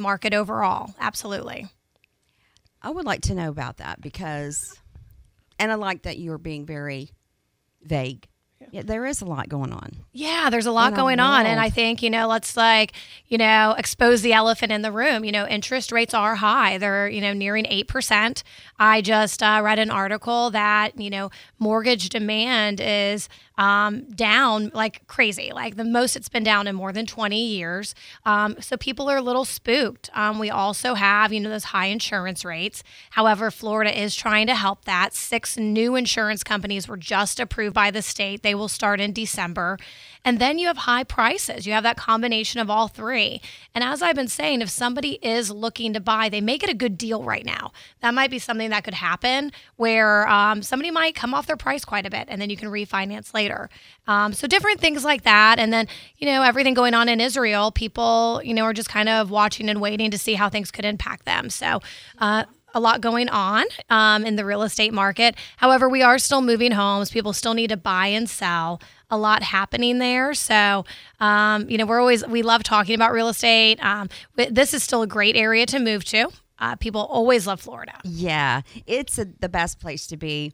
market overall. Absolutely. I would like to know about that because, and I like that you're being very vague. Yeah, there is a lot going on. Yeah, there's a lot In our going on. And. I think, you know, let's like, you know, expose the elephant in the room. You know, interest rates are high. They're, you know, nearing 8%. I just uh, read an article that, you know, mortgage demand is um, down like crazy, like the most it's been down in more than 20 years. Um, so people are a little spooked. Um, we also have, you know, those high insurance rates. However, Florida is trying to help that. Six new insurance companies were just approved by the state. They will start in December. And then you have high prices. You have that combination of all three. And as I've been saying, if somebody is looking to buy, they make it a good deal right now. That might be something that could happen where um, somebody might come off their price quite a bit and then you can refinance later. Um, so different things like that. And then, you know, everything going on in Israel, people, you know, are just kind of watching and waiting to see how things could impact them. So, uh, a lot going on um, in the real estate market. However, we are still moving homes. People still need to buy and sell. A lot happening there. So, um, you know, we're always, we love talking about real estate. Um, this is still a great area to move to. Uh, people always love Florida. Yeah, it's a, the best place to be,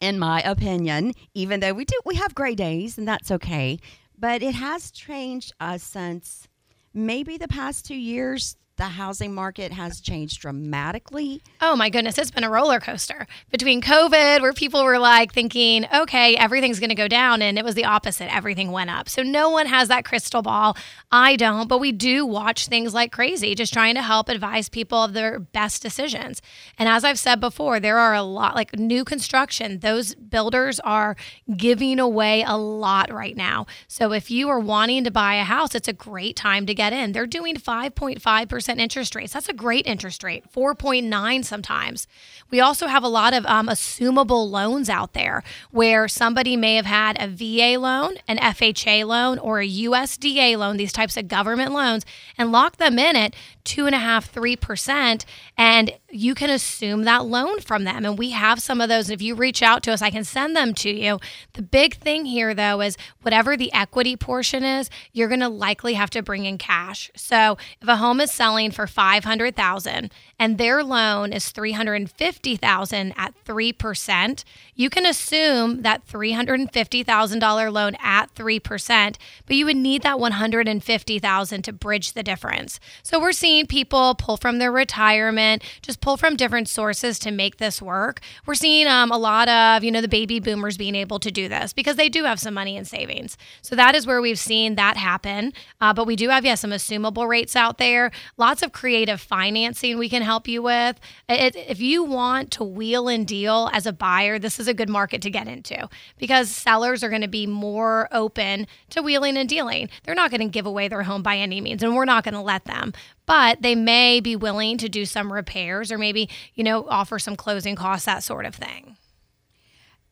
in my opinion. Even though we do, we have gray days, and that's okay. But it has changed us since maybe the past two years. The housing market has changed dramatically. Oh my goodness, it's been a roller coaster between COVID, where people were like thinking, okay, everything's going to go down, and it was the opposite. Everything went up. So no one has that crystal ball. I don't, but we do watch things like crazy, just trying to help advise people of their best decisions. And as I've said before, there are a lot like new construction, those builders are giving away a lot right now. So if you are wanting to buy a house, it's a great time to get in. They're doing 5.5% interest rates. That's a great interest rate, 4.9 sometimes. We also have a lot of um, assumable loans out there where somebody may have had a VA loan, an FHA loan, or a USDA loan, these types of government loans, and lock them in at two and a half, three percent, and you can assume that loan from them. And we have some of those. And if you reach out to us, I can send them to you. The big thing here, though, is whatever the equity portion is, you're going to likely have to bring in cash. So if a home is selling for five hundred thousand and their loan is three hundred fifty thousand at three percent, you can assume that three hundred fifty thousand dollar loan at three percent, but you would need that one hundred and fifty thousand to bridge the difference. So we're seeing people pull from their retirement, just pull from different sources to make this work. We're seeing um, a lot of you know the baby boomers being able to do this because they do have some money in savings. So that is where we've seen that happen. Uh, but we do have yeah some assumable rates out there. Lots of creative financing we can help you with. It, if you want to wheel and deal as a buyer, this is a good market to get into because sellers are going to be more open to wheeling and dealing. They're not going to give away their home by any means, and we're not going to let them. But they may be willing to do some repairs or maybe, you know, offer some closing costs, that sort of thing.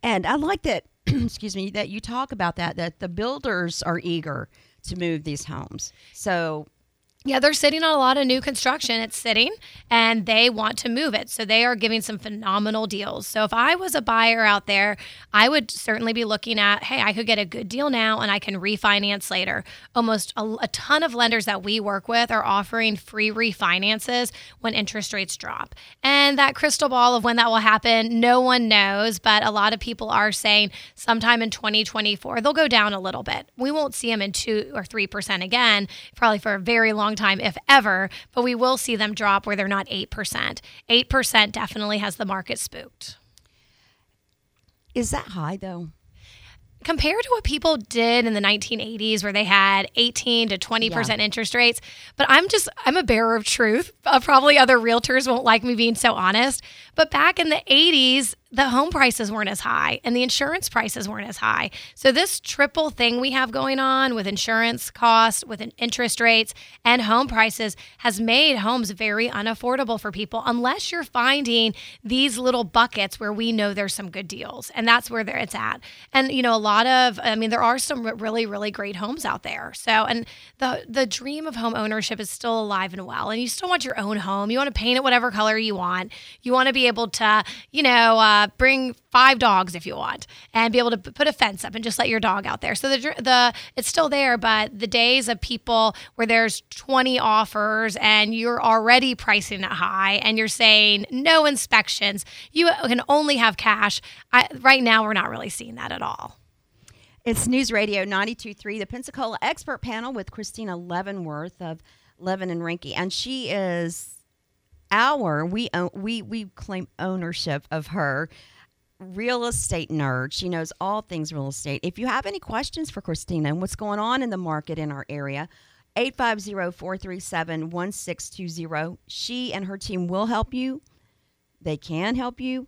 And I like that, excuse me, that you talk about that, that the builders are eager to move these homes. So Yeah, they're sitting on a lot of new construction. It's sitting and they want to move it. So they are giving some phenomenal deals. So if I was a buyer out there, I would certainly be looking at, hey, I could get a good deal now and I can refinance later. Almost a, a ton of lenders that we work with are offering free refinances when interest rates drop. And that crystal ball of when that will happen, no one knows, but a lot of people are saying sometime in 2024, they'll go down a little bit. We won't see them in 2 or 3% again, probably for a very long time, if ever, but we will see them drop where they're not 8%. 8% definitely has the market spooked. is that high though? compared to what people did in the 1980s where they had 18 to 20% interest rates but i'm just i'm a bearer of truth uh, probably other realtors won't like me being so honest but back in the 80s the home prices weren't as high and the insurance prices weren't as high. So this triple thing we have going on with insurance costs with interest rates and home prices has made homes very unaffordable for people unless you're finding these little buckets where we know there's some good deals and that's where it's at. And you know a lot of i mean there are some really really great homes out there. So and the the dream of home ownership is still alive and well and you still want your own home. You want to paint it whatever color you want. You want to be able to you know uh, bring five dogs if you want, and be able to put a fence up and just let your dog out there. So the the it's still there, but the days of people where there's 20 offers and you're already pricing it high and you're saying no inspections, you can only have cash. I, right now, we're not really seeing that at all. It's News Radio 92.3, the Pensacola Expert Panel with Christina Leavenworth of Levin and Rinke, and she is our we own, we we claim ownership of her real estate nerd. She knows all things real estate. If you have any questions for Christina and what's going on in the market in our area, 850-437-1620. She and her team will help you. They can help you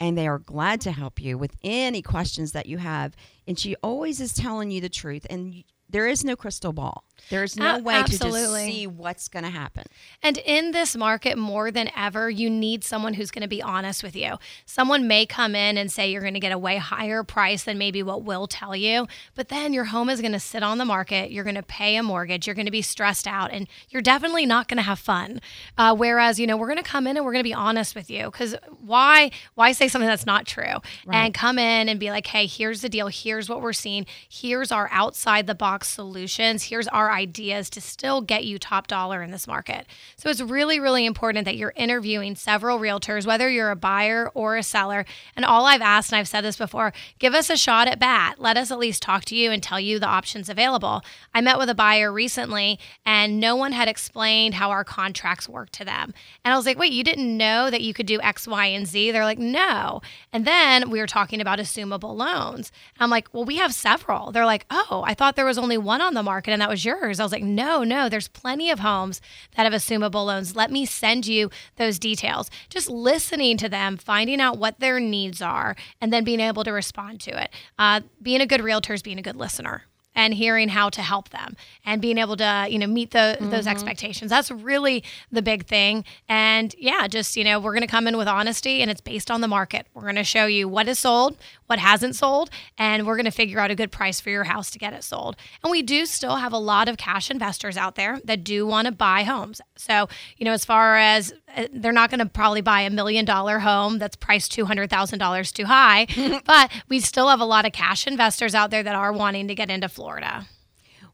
and they are glad to help you with any questions that you have. And she always is telling you the truth and there is no crystal ball. There's no A- way to just see what's going to happen. And in this market, more than ever, you need someone who's going to be honest with you. Someone may come in and say you're going to get a way higher price than maybe what we'll tell you, but then your home is going to sit on the market. You're going to pay a mortgage. You're going to be stressed out, and you're definitely not going to have fun. Uh, whereas, you know, we're going to come in and we're going to be honest with you because why? Why say something that's not true? And come in and be like, hey, here's the deal. Here's what we're seeing. Here's our outside the box solutions. Here's our ideas to still get you top dollar in this market. So it's really, really important that you're interviewing several realtors, whether you're a buyer or a seller. And all I've asked, and I've said this before, give us a shot at bat. Let us at least talk to you and tell you the options available. I met with a buyer recently and no one had explained how our contracts work to them. And I was like, wait, you didn't know that you could do X, Y, and Z? They're like, no. And then we were talking about assumable loans. And I'm like, well, we have several. They're like, oh, I thought there was only one on the market and that was yours. I was like, no, no, there's plenty of homes that have assumable loans. Let me send you those details. Just listening to them, finding out what their needs are, and then being able to respond to it. Uh, being a good realtor is being a good listener and hearing how to help them and being able to you know meet the, those expectations. That's really the big thing. And yeah just you know we're going to come in with honesty and it's based on the market. We're going to show you what is sold what hasn't sold and we're going to figure out a good price for your house to get it sold. And we do still have a lot of cash investors out there that do want to buy homes. So you know as far as uh, they're not going to probably buy a million dollar home that's priced $200000 too high but we still have a lot of cash investors out there that are wanting to get into florida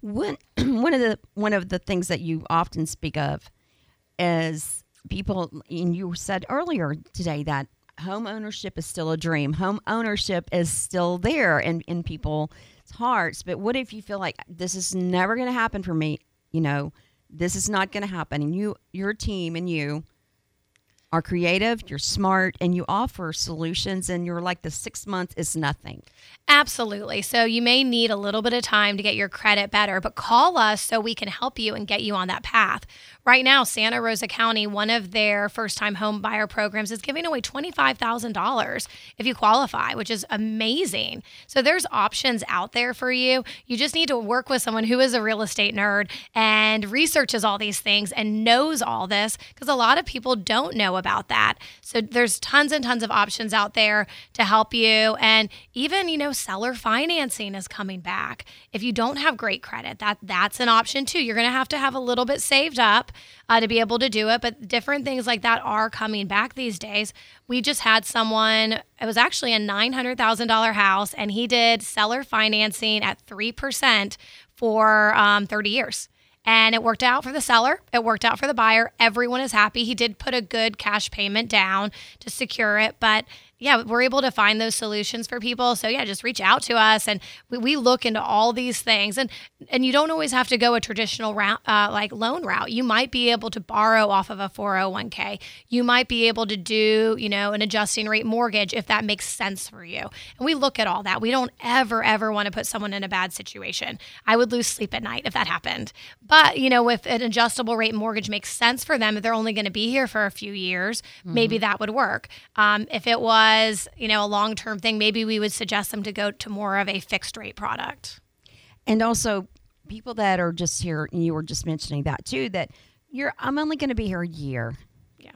One one of the one of the things that you often speak of is people and you said earlier today that home ownership is still a dream. Home ownership is still there in, in people's hearts. But what if you feel like this is never gonna happen for me? You know, this is not gonna happen and you your team and you are creative, you're smart, and you offer solutions and you're like the six months is nothing. Absolutely. So you may need a little bit of time to get your credit better, but call us so we can help you and get you on that path. Right now, Santa Rosa County, one of their first time home buyer programs, is giving away $25,000 if you qualify, which is amazing. So there's options out there for you. You just need to work with someone who is a real estate nerd and researches all these things and knows all this because a lot of people don't know about that. So there's tons and tons of options out there to help you. And even, you know, seller financing is coming back. If you don't have great credit, that that's an option too. You're going to have to have a little bit saved up uh, to be able to do it. But different things like that are coming back these days. We just had someone, it was actually a $900,000 house, and he did seller financing at 3% for um, 30 years. And it worked out for the seller. It worked out for the buyer. Everyone is happy. He did put a good cash payment down to secure it. But yeah, we're able to find those solutions for people. So yeah, just reach out to us, and we, we look into all these things. And and you don't always have to go a traditional route, uh, like loan route. You might be able to borrow off of a 401k. You might be able to do you know an adjusting rate mortgage if that makes sense for you. And we look at all that. We don't ever ever want to put someone in a bad situation. I would lose sleep at night if that happened. But you know, if an adjustable rate mortgage makes sense for them, if they're only going to be here for a few years, maybe that would work. Um, if it was you know a long term thing, maybe we would suggest them to go to more of a fixed rate product. and also people that are just here and you were just mentioning that too that you're i'm only going to be here a year Yeah.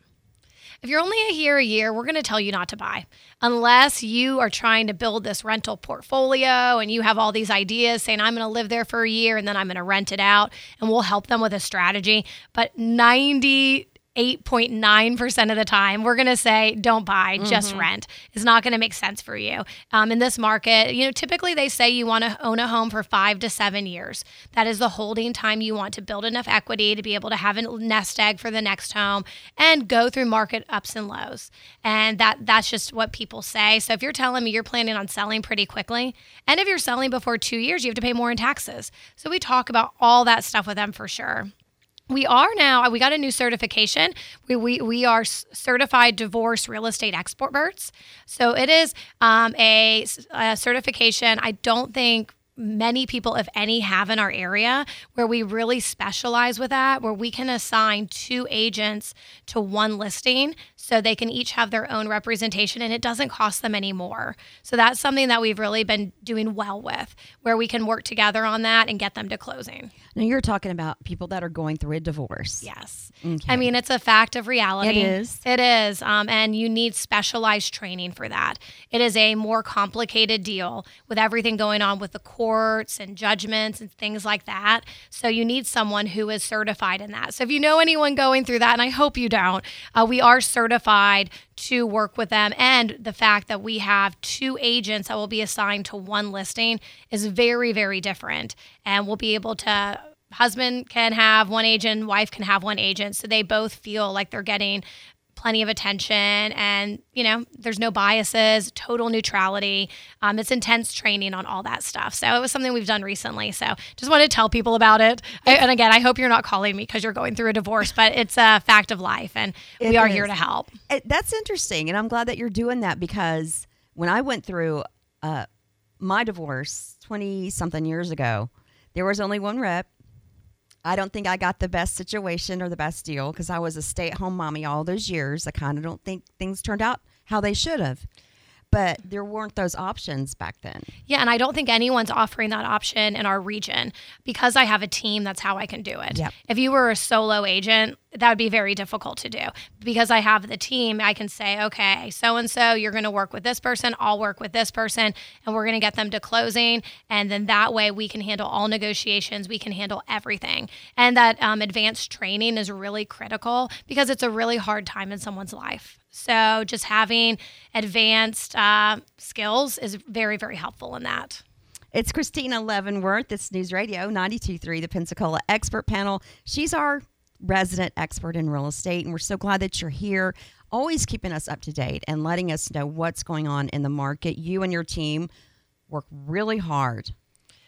If you're only here a year, we're going to tell you not to buy unless you are trying to build this rental portfolio and you have all these ideas saying, I'm going to live there for a year and then I'm going to rent it out and we'll help them with a strategy. But 98% 98.9% of the time, we're going to say, don't buy, just rent. It's not going to make sense for you. Um, in this market, you know, typically they say you want to own a home for five to seven years. That is the holding time you want to build enough equity to be able to have a nest egg for the next home and go through market ups and lows. And that that's just what people say. So if you're telling me you're planning on selling pretty quickly, and if you're selling before two years, you have to pay more in taxes. So we talk about all that stuff with them for sure we are now we got a new certification we, we, we are certified divorce real estate experts so it is um, a, a certification i don't think many people, if any, have in our area where we really specialize with that, where we can assign two agents to one listing so they can each have their own representation and it doesn't cost them any more. So that's something that we've really been doing well with, where we can work together on that and get them to closing. Now you're talking about people that are going through a divorce. Yes. Okay. I mean, it's a fact of reality. It is. It is. Um, and you need specialized training for that. It is a more complicated deal with everything going on with the courts and judgments and things like that. So you need someone who is certified in that. So if you know anyone going through that, and I hope you don't, uh, we are certified to work with them. And the fact that we have two agents that will be assigned to one listing is very, very different. And we'll be able to husband can have one agent, wife can have one agent. So they both feel like they're getting plenty of attention and you know there's no biases total neutrality. Um, it's intense training on all that stuff. So it was something we've done recently. So just want to tell people about it. I, and again i hope you're not calling me because you're going through a divorce but it's a fact of life and it we are is. here to help. It, that's interesting and i'm glad that you're doing that because when i went through uh, my divorce 20 something years ago there was only one rep I don't think I got the best situation or the best deal because I was a stay at home mommy all those years. I kind of don't think things turned out how they should have but there weren't those options back then. Yeah, and I don't think anyone's offering that option in our region because I have a team. That's how I can do it. Yep. If you were a solo agent, that would be very difficult to do. Because I have the team, I can say, okay, so and so, you're going to work with this person, I'll work with this person, and we're going to get them to closing. And then that way we can handle all negotiations, we can handle everything. And that um, advanced training is really critical because it's a really hard time in someone's life. So just having advanced uh, skills is very, very helpful in that. It's Christina Leavenworth. It's News Radio 92.3, the Pensacola Expert Panel. She's our resident expert in real estate, and we're so glad that you're here, always keeping us up to date and letting us know what's going on in the market. You and your team work really hard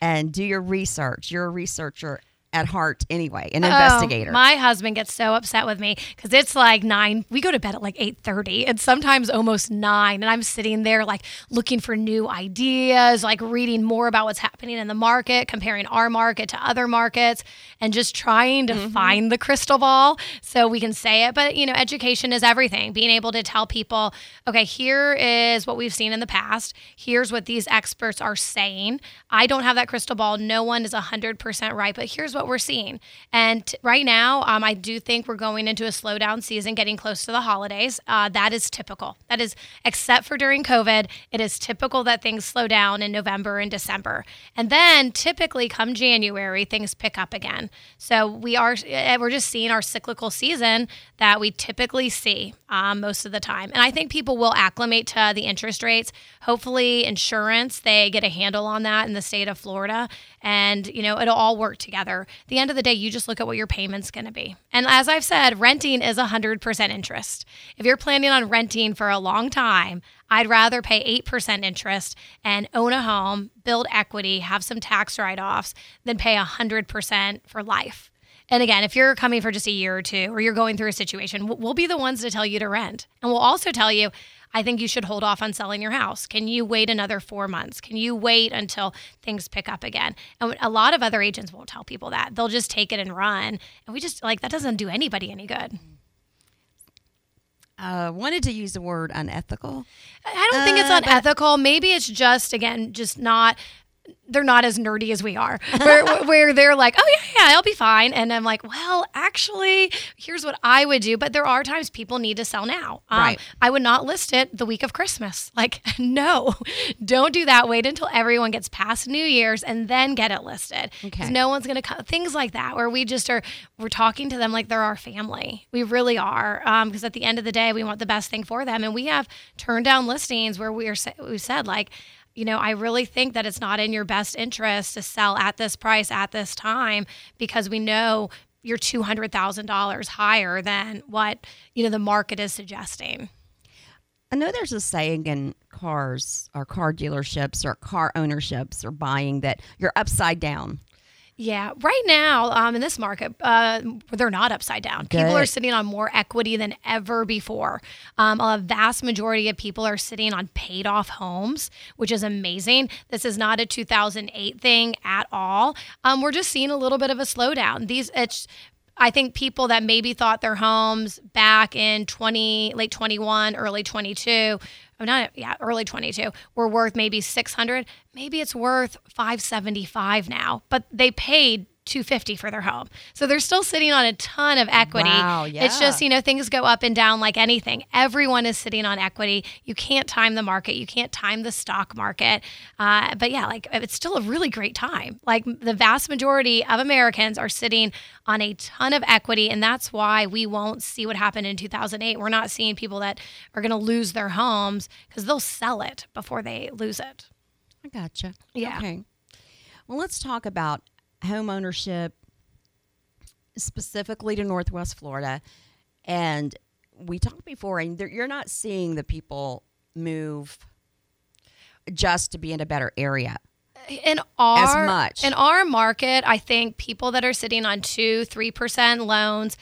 and do your research. You're a researcher at heart anyway, an oh, investigator. My husband gets so upset with me because it's like nine. We go to bed at like eight thirty, and sometimes almost nine. And I'm sitting there like looking for new ideas, like reading more about what's happening in the market, comparing our market to other markets, and just trying to mm-hmm. find the crystal ball so we can say it. But you know, education is everything. Being able to tell people, okay, here is what we've seen in the past. Here's what these experts are saying. I don't have that crystal ball. No one is hundred percent right, but here's what what we're seeing. And right now, um, I do think we're going into a slowdown season, getting close to the holidays. Uh, that is typical. That is, except for during COVID, it is typical that things slow down in November and December. And then typically come January, things pick up again. So we are, eh, we're just seeing our cyclical season that we typically see um, most of the time. And I think people will acclimate to the interest rates. Hopefully, insurance, they get a handle on that in the state of Florida. And, you know, it'll all work together the end of the day, you just look at what your payment's going to be. And as I've said, renting is 100% interest. If you're planning on renting for a long time, I'd rather pay 8% interest and own a home, build equity, have some tax write offs than pay 100% for life. And again, if you're coming for just a year or two or you're going through a situation, we'll be the ones to tell you to rent. And we'll also tell you, I think you should hold off on selling your house. Can you wait another four months? Can you wait until things pick up again? And a lot of other agents won't tell people that. They'll just take it and run. And we just like that doesn't do anybody any good. Uh, wanted to use the word unethical. I don't think it's uh, unethical. Maybe it's just again, just not they're not as nerdy as we are, where, where they're like, oh, yeah, yeah, I'll be fine. And I'm like, well, actually, here's what I would do. But there are times people need to sell now. Um, Right. I would not list it the week of Christmas. Like, no, don't do that. Wait until everyone gets past New Year's and then get it listed. 'Cause Okay. no one's going to come. Things like that, where we just are, we're talking to them like they're our family. We really are. Because at the end of the day, we want the best thing for them. And we have turned down listings where we are, we said, like, you know, I really think that it's not in your best interest to sell at this price at this time because we know you're $200,000 higher than what, you know, the market is suggesting. I know there's a saying in cars or car dealerships or car ownerships or buying that you're upside down. Yeah, right now um, in this market, uh, they're not upside down. People are sitting on more equity than ever before. Um, a vast majority of people are sitting on paid off homes, which is amazing. This is not a 2008 thing at all. Um, we're just seeing a little bit of a slowdown. These, it's, I think people that maybe thought their homes back in 20, late 21, early 22, oh, not yeah, early 22 were worth maybe 600. Maybe it's worth 575 now, but they paid 250 for their home. So they're still sitting on a ton of equity. Wow, yeah. It's just, you know, things go up and down like anything. Everyone is sitting on equity. You can't time the market. You can't time the stock market. Uh, but yeah, like it's still a really great time. Like the vast majority of Americans are sitting on a ton of equity. And that's why we won't see what happened in 2008. We're not seeing people that are going to lose their homes because they'll sell it before they lose it. I gotcha. Yeah. Okay. Well, let's talk about home ownership specifically to Northwest Florida. And we talked before, and you're not seeing the people move just to be in a better area. in our much. in our market, I think people that are sitting on two, three percent loans,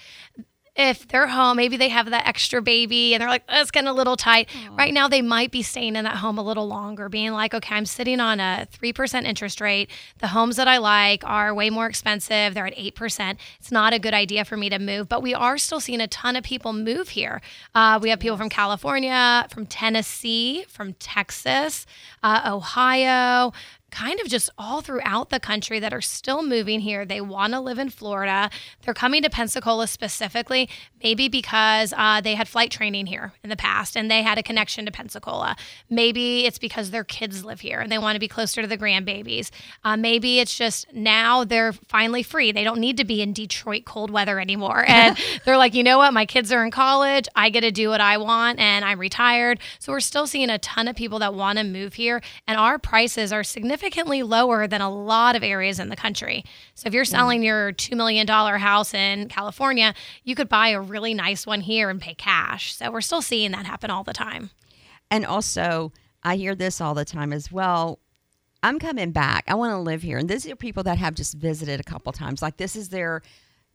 if they're home, maybe they have that extra baby and they're like, "Oh, it's getting a little tight. Right now, they might be staying in that home a little longer, being like, okay, I'm sitting on a three percent interest rate. The homes that I like are way more expensive. They're at eight percent. It's not a good idea for me to move, but we are still seeing a ton of people move here. Uh, we have people from California, from Tennessee, from Texas, uh, Ohio kind of just all throughout the country that are still moving here. They want to live in Florida. They're coming to Pensacola specifically, maybe because uh, they had flight training here in the past and they had a connection to Pensacola. Maybe it's because their kids live here and they want to be closer to the grandbabies. Uh, maybe it's just now they're finally free. They don't need to be in Detroit cold weather anymore. And they're like, you know what? My kids are in college. I get to do what I want and I'm retired. So we're still seeing a ton of people that want to move here. And our prices are significantly lower than a lot of areas in the country. So if you're hmm. selling your $2 million house in California, you could buy a really nice one here and pay cash. So we're still seeing that happen all the time. And also, I hear this all the time as well. I'm coming back. I want to live here. And these are people that have just visited a couple times. Like this is their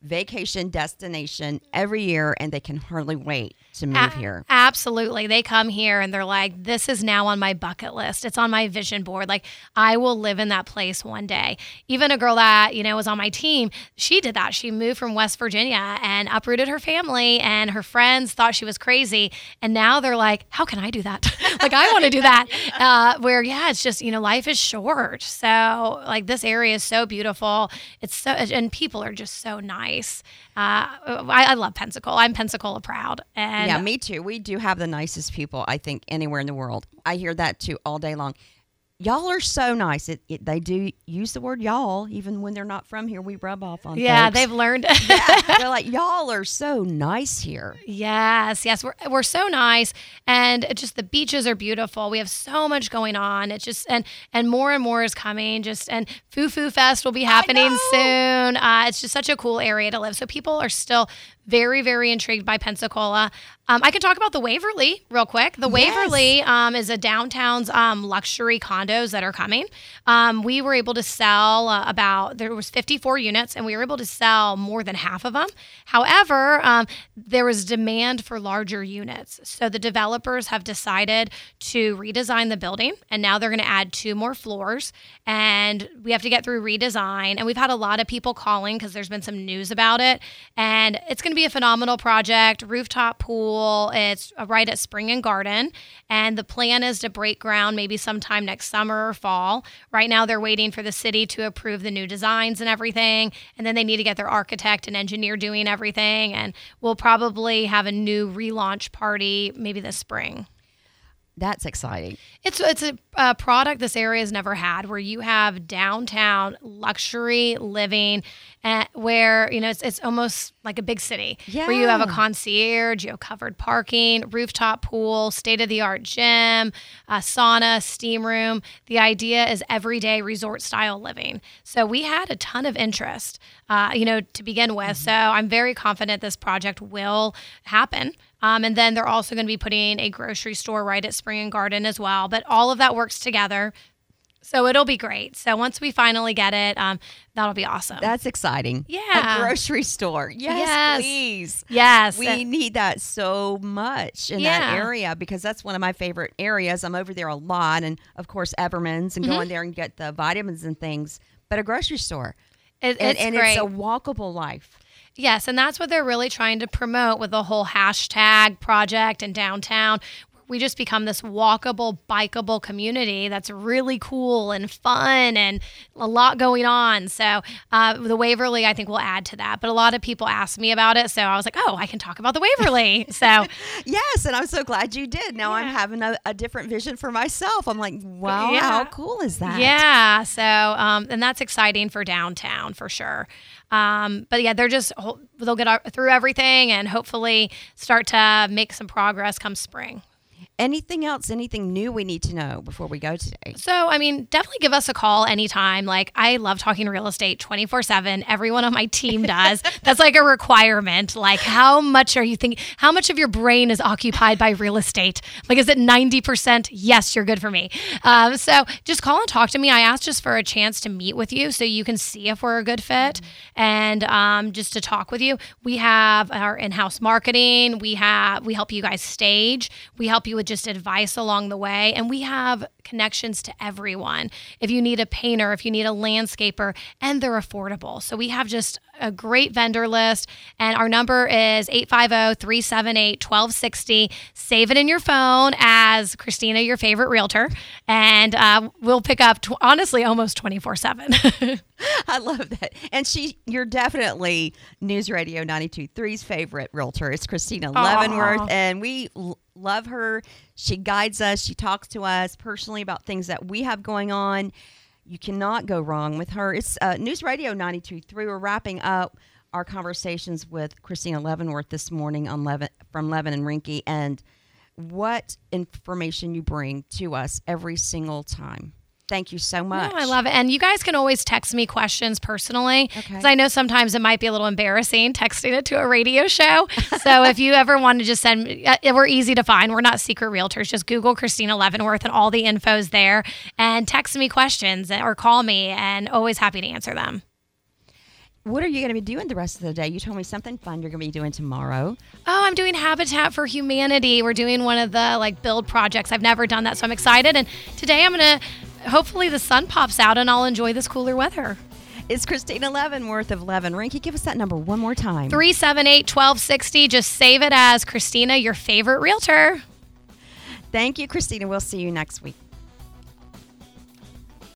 vacation destination every year and they can hardly wait to move A- here. Absolutely. They come here and they're like, this is now on my bucket list. It's on my vision board. Like, I will live in that place one day. Even a girl that, you know, was on my team, she did that. She moved from West Virginia and uprooted her family, and her friends thought she was crazy. And now they're like, how can I do that? like, I want to do that. Uh, where, yeah, it's just, you know, life is short. So, like, this area is so beautiful. It's so, and people are just so nice. Uh, I, I love Pensacola. I'm Pensacola proud. And yeah, me too. We do have the nicest people, I think, anywhere in the world. I hear that too all day long. Y'all are so nice. It, it, they do use the word y'all, even when they're not from here. We rub off on Yeah, folks. they've learned. yeah, they're like, y'all are so nice here. yes, yes, we're we're so nice, and just the beaches are beautiful. We have so much going on. It's just and and more and more is coming. Just and Foo Foo Fest will be happening soon. Uh, it's just such a cool area to live. So people are still very very intrigued by Pensacola. Um, I can talk about the Waverly real quick. The Yes. Waverly um, is a downtown's um, luxury condos that are coming. Um, we were able to sell uh, about there was 54 units, and we were able to sell more than half of them. However, um, there was demand for larger units, so the developers have decided to redesign the building, and now they're going to add two more floors, and we have to get through redesign. And we've had a lot of people calling because there's been some news about it, and it's going to be a phenomenal project. Rooftop pool pool. It's right at Spring and Garden. And the plan is to break ground maybe sometime next summer or fall. Right now, they're waiting for the city to approve the new designs and everything. And then they need to get their architect and engineer doing everything. And we'll probably have a new relaunch party maybe this spring. That's exciting. It's it's a, a, product this area has never had, where you have downtown luxury living, at, where you know it's, it's almost like a big city, yeah. where you have a concierge, you have covered parking, rooftop pool, state of the art gym, a sauna, steam room. The idea is everyday resort style living. So we had a ton of interest, uh, you know, to begin with. Mm-hmm. So I'm very confident this project will happen. Um, and then they're also going to be putting a grocery store right at Spring and Garden as well. But all of that works together. So it'll be great. So once we finally get it, um, that'll be awesome. That's exciting. Yeah. A grocery store. Yes, yes. please. Yes. We need that so much in yeah. that area because that's one of my favorite areas. I'm over there a lot. And of course, Everman's and mm-hmm. going there and get the vitamins and things. But a grocery store. It, and, and it's a walkable life. Yes, and that's what they're really trying to promote with the whole hashtag project and downtown. We just become this walkable, bikeable community that's really cool and fun and a lot going on. So, uh, the Waverly, I think, will add to that. But a lot of people ask me about it. So, I was like, oh, I can talk about the Waverly. So, yes, and I'm so glad you did. Now yeah. I'm having a, a, different vision for myself. I'm like, wow, yeah. how cool is that? Yeah. So, um, and that's exciting for downtown for sure. Um, but yeah, they're just they'll get through everything and hopefully start to make some progress come spring. Anything else, anything new we need to know before we go today? So, I mean, definitely give us a call anytime. Like, I love talking real estate 24 7. Everyone on my team does. That's like a requirement. Like, how much are you thinking? How much of your brain is occupied by real estate? Like, is it 90%? Yes, you're good for me. Um, so, just call and talk to me. I asked just for a chance to meet with you so you can see if we're a good fit mm-hmm. and um, just to talk with you. We have our in house marketing, we have, we help you guys stage, we help you with just advice along the way. And we have connections to everyone. If you need a painter, if you need a landscaper, and they're affordable. So we have just a great vendor list. And our number is 850 378 1260. Save it in your phone as Christina, your favorite realtor. And uh, we'll pick up, tw- honestly, almost 24 7. I love that. And she, you're definitely News Radio 92.3's favorite realtor. It's Christina Leavenworth. Aww. And we l- love her. She guides us, she talks to us personally about things that we have going on. You cannot go wrong with her. It's uh, News Radio 92.3. We're wrapping up our conversations with Christina Leavenworth this morning on Levin, from Levin and Rinke and what information you bring to us every single time. Thank you so much. No, I love it. And you guys can always text me questions personally because okay. I know sometimes it might be a little embarrassing texting it to a radio show. so if you ever want to just send me, uh, we're easy to find. We're not secret realtors. Just Google Christina Leavenworth and all the info's there and text me questions or call me and always happy to answer them. What are you going to be doing the rest of the day? You told me something fun you're going to be doing tomorrow. Oh, I'm doing Habitat for Humanity. We're doing one of the like build projects. I've never done that, so I'm excited. And today I'm going to hopefully the sun pops out and I'll enjoy this cooler weather. It's Christina Leavenworth of Levin Rinke. Give us that number one more time 378 1260. Just save it as Christina, your favorite realtor. Thank you, Christina. We'll see you next week.